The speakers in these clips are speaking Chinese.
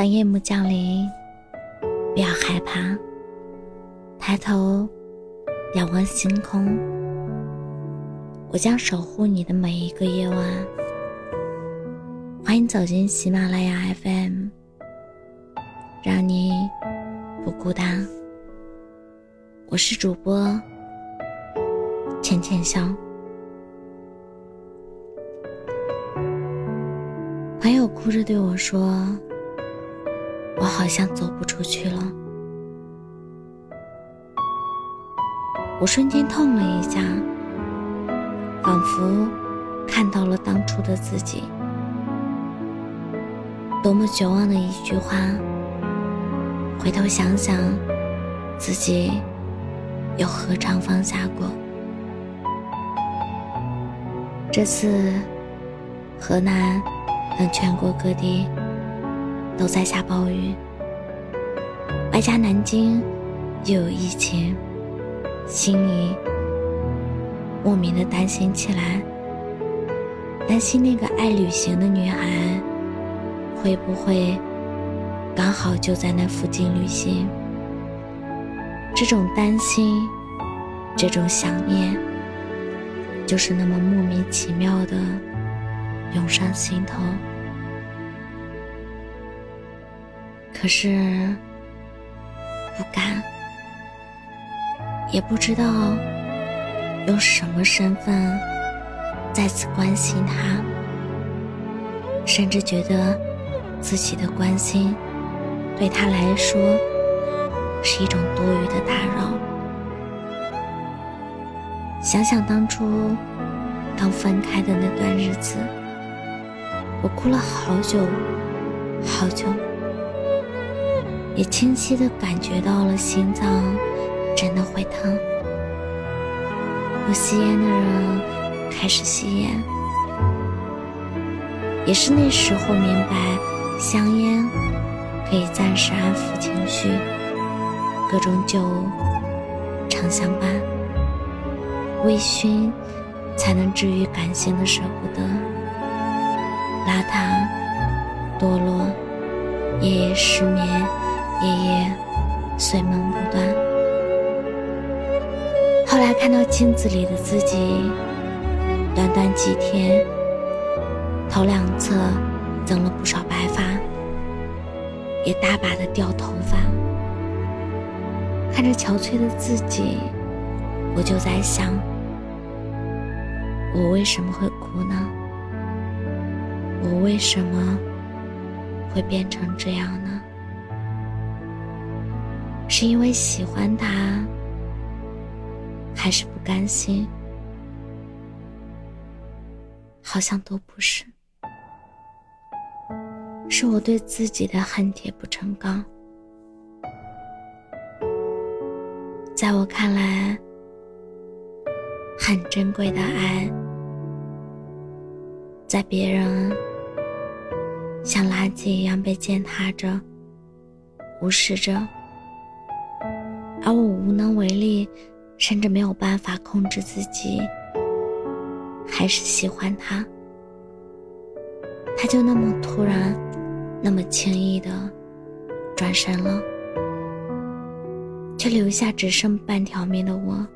当夜幕降临，不要害怕，抬头仰望星空，我将守护你的每一个夜晚。欢迎走进喜马拉雅 FM，让你不孤单。我是主播浅浅笑。朋友哭着对我说：“我好像走不出去了。”我瞬间痛了一下，仿佛看到了当初的自己，多么绝望的一句话。回头想想，自己又何尝放下过？这次，河南。等全国各地都在下暴雨，外加南京又有疫情，心里莫名的担心起来，担心那个爱旅行的女孩会不会刚好就在那附近旅行。这种担心，这种想念，就是那么莫名其妙的涌上心头。可是，不敢，也不知道用什么身份再次关心他，甚至觉得自己的关心对他来说是一种多余的打扰。想想当初刚分开的那段日子，我哭了好久，好久。也清晰的感觉到了心脏真的会疼。不吸烟的人开始吸烟，也是那时候明白，香烟可以暂时安抚情绪，各种酒常相伴，微醺才能治愈感性的舍不得，邋遢堕落，夜夜失眠。夜夜睡梦不断。后来看到镜子里的自己，短短几天，头两侧增了不少白发，也大把的掉头发。看着憔悴的自己，我就在想：我为什么会哭呢？我为什么会变成这样呢？是因为喜欢他，还是不甘心？好像都不是。是我对自己的恨铁不成钢。在我看来，很珍贵的爱，在别人像垃圾一样被践踏着、无视着。而我无能为力，甚至没有办法控制自己，还是喜欢他。他就那么突然，那么轻易的转身了，却留下只剩半条命的我。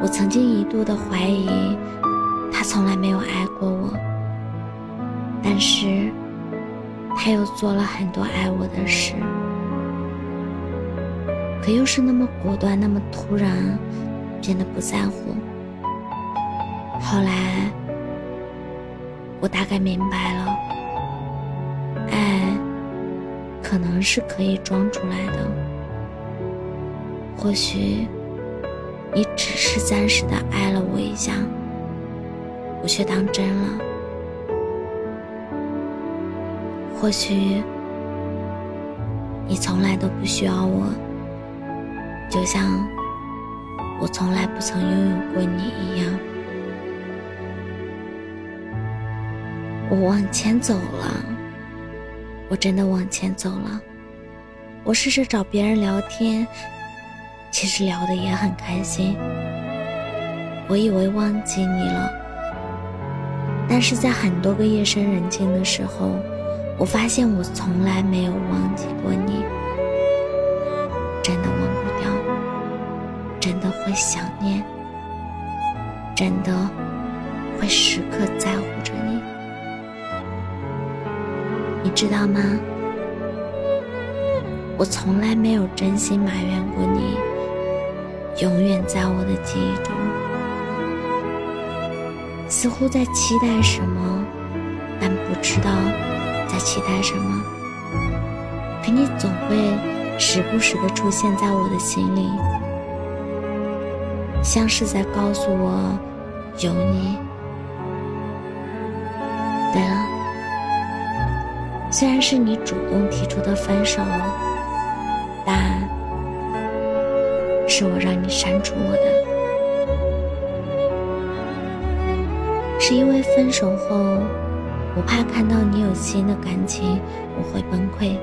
我曾经一度的怀疑，他从来没有爱过我，但是他又做了很多爱我的事。可又是那么果断，那么突然，变得不在乎。后来，我大概明白了，爱可能是可以装出来的。或许，你只是暂时的爱了我一下，我却当真了。或许，你从来都不需要我。就像我从来不曾拥有过你一样，我往前走了，我真的往前走了。我试着找别人聊天，其实聊的也很开心。我以为忘记你了，但是在很多个夜深人静的时候，我发现我从来没有忘记过你，会想念，真的会时刻在乎着你，你知道吗？我从来没有真心埋怨过你，永远在我的记忆中，似乎在期待什么，但不知道在期待什么。可你总会时不时的出现在我的心里，像是在告诉我有你。对了，虽然是你主动提出的分手。但是我让你删除我的，是因为分手后，我怕看到你有新的感情，我会崩溃。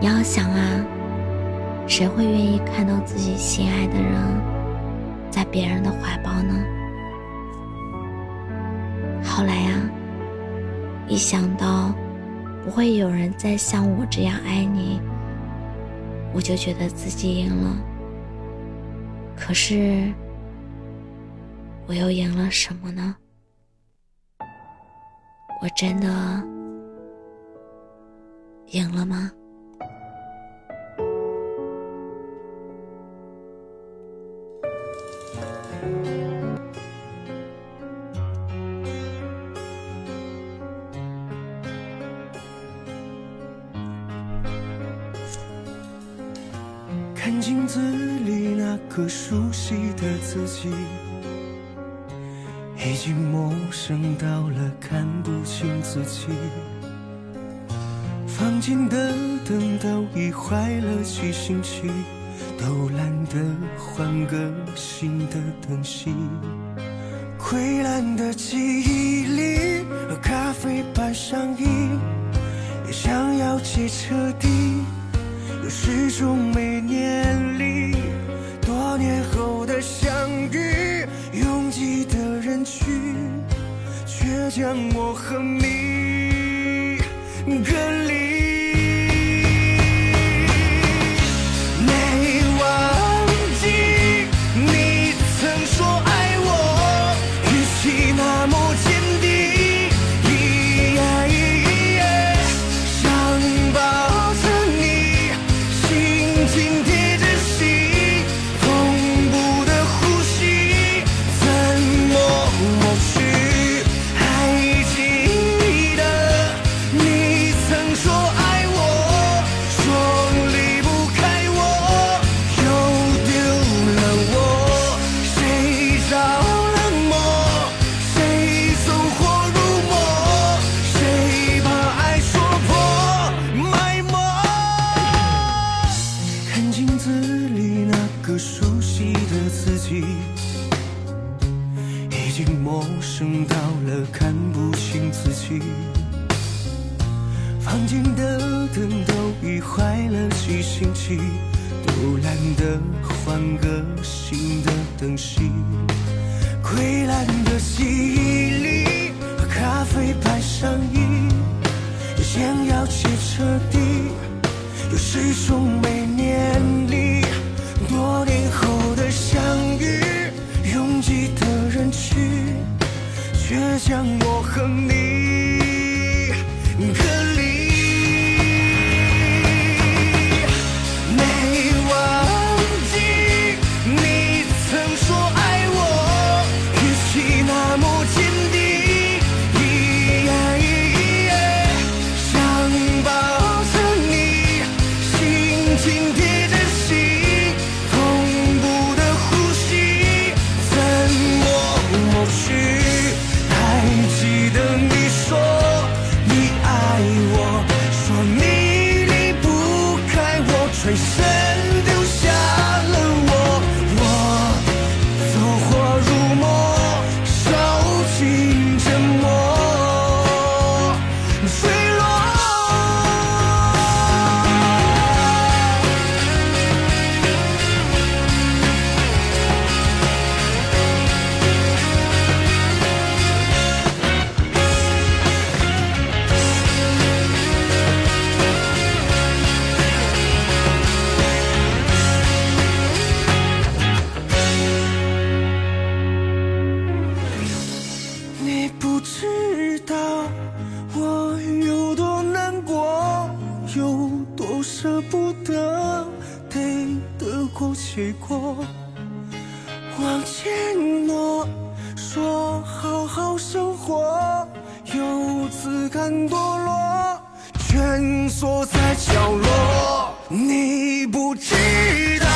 你要想啊，谁会愿意看到自己心爱的人在别人的怀抱呢？后来呀，一想到。不会有人再像我这样爱你，我就觉得自己赢了。可是，我又赢了什么呢？我真的赢了吗？个熟悉的自己，已经陌生到了看不清自己。房间的灯都已坏了几星期，都懒得换个新的灯芯。溃烂的记忆里，和咖啡般上瘾，也想要戒彻底。又始终没念经陌生到了看不清自己，房间的灯都已坏了几星期，都懒得换个新的灯芯。溃烂的记忆里，咖啡般上瘾，想要戒蜷缩在角落，你不知道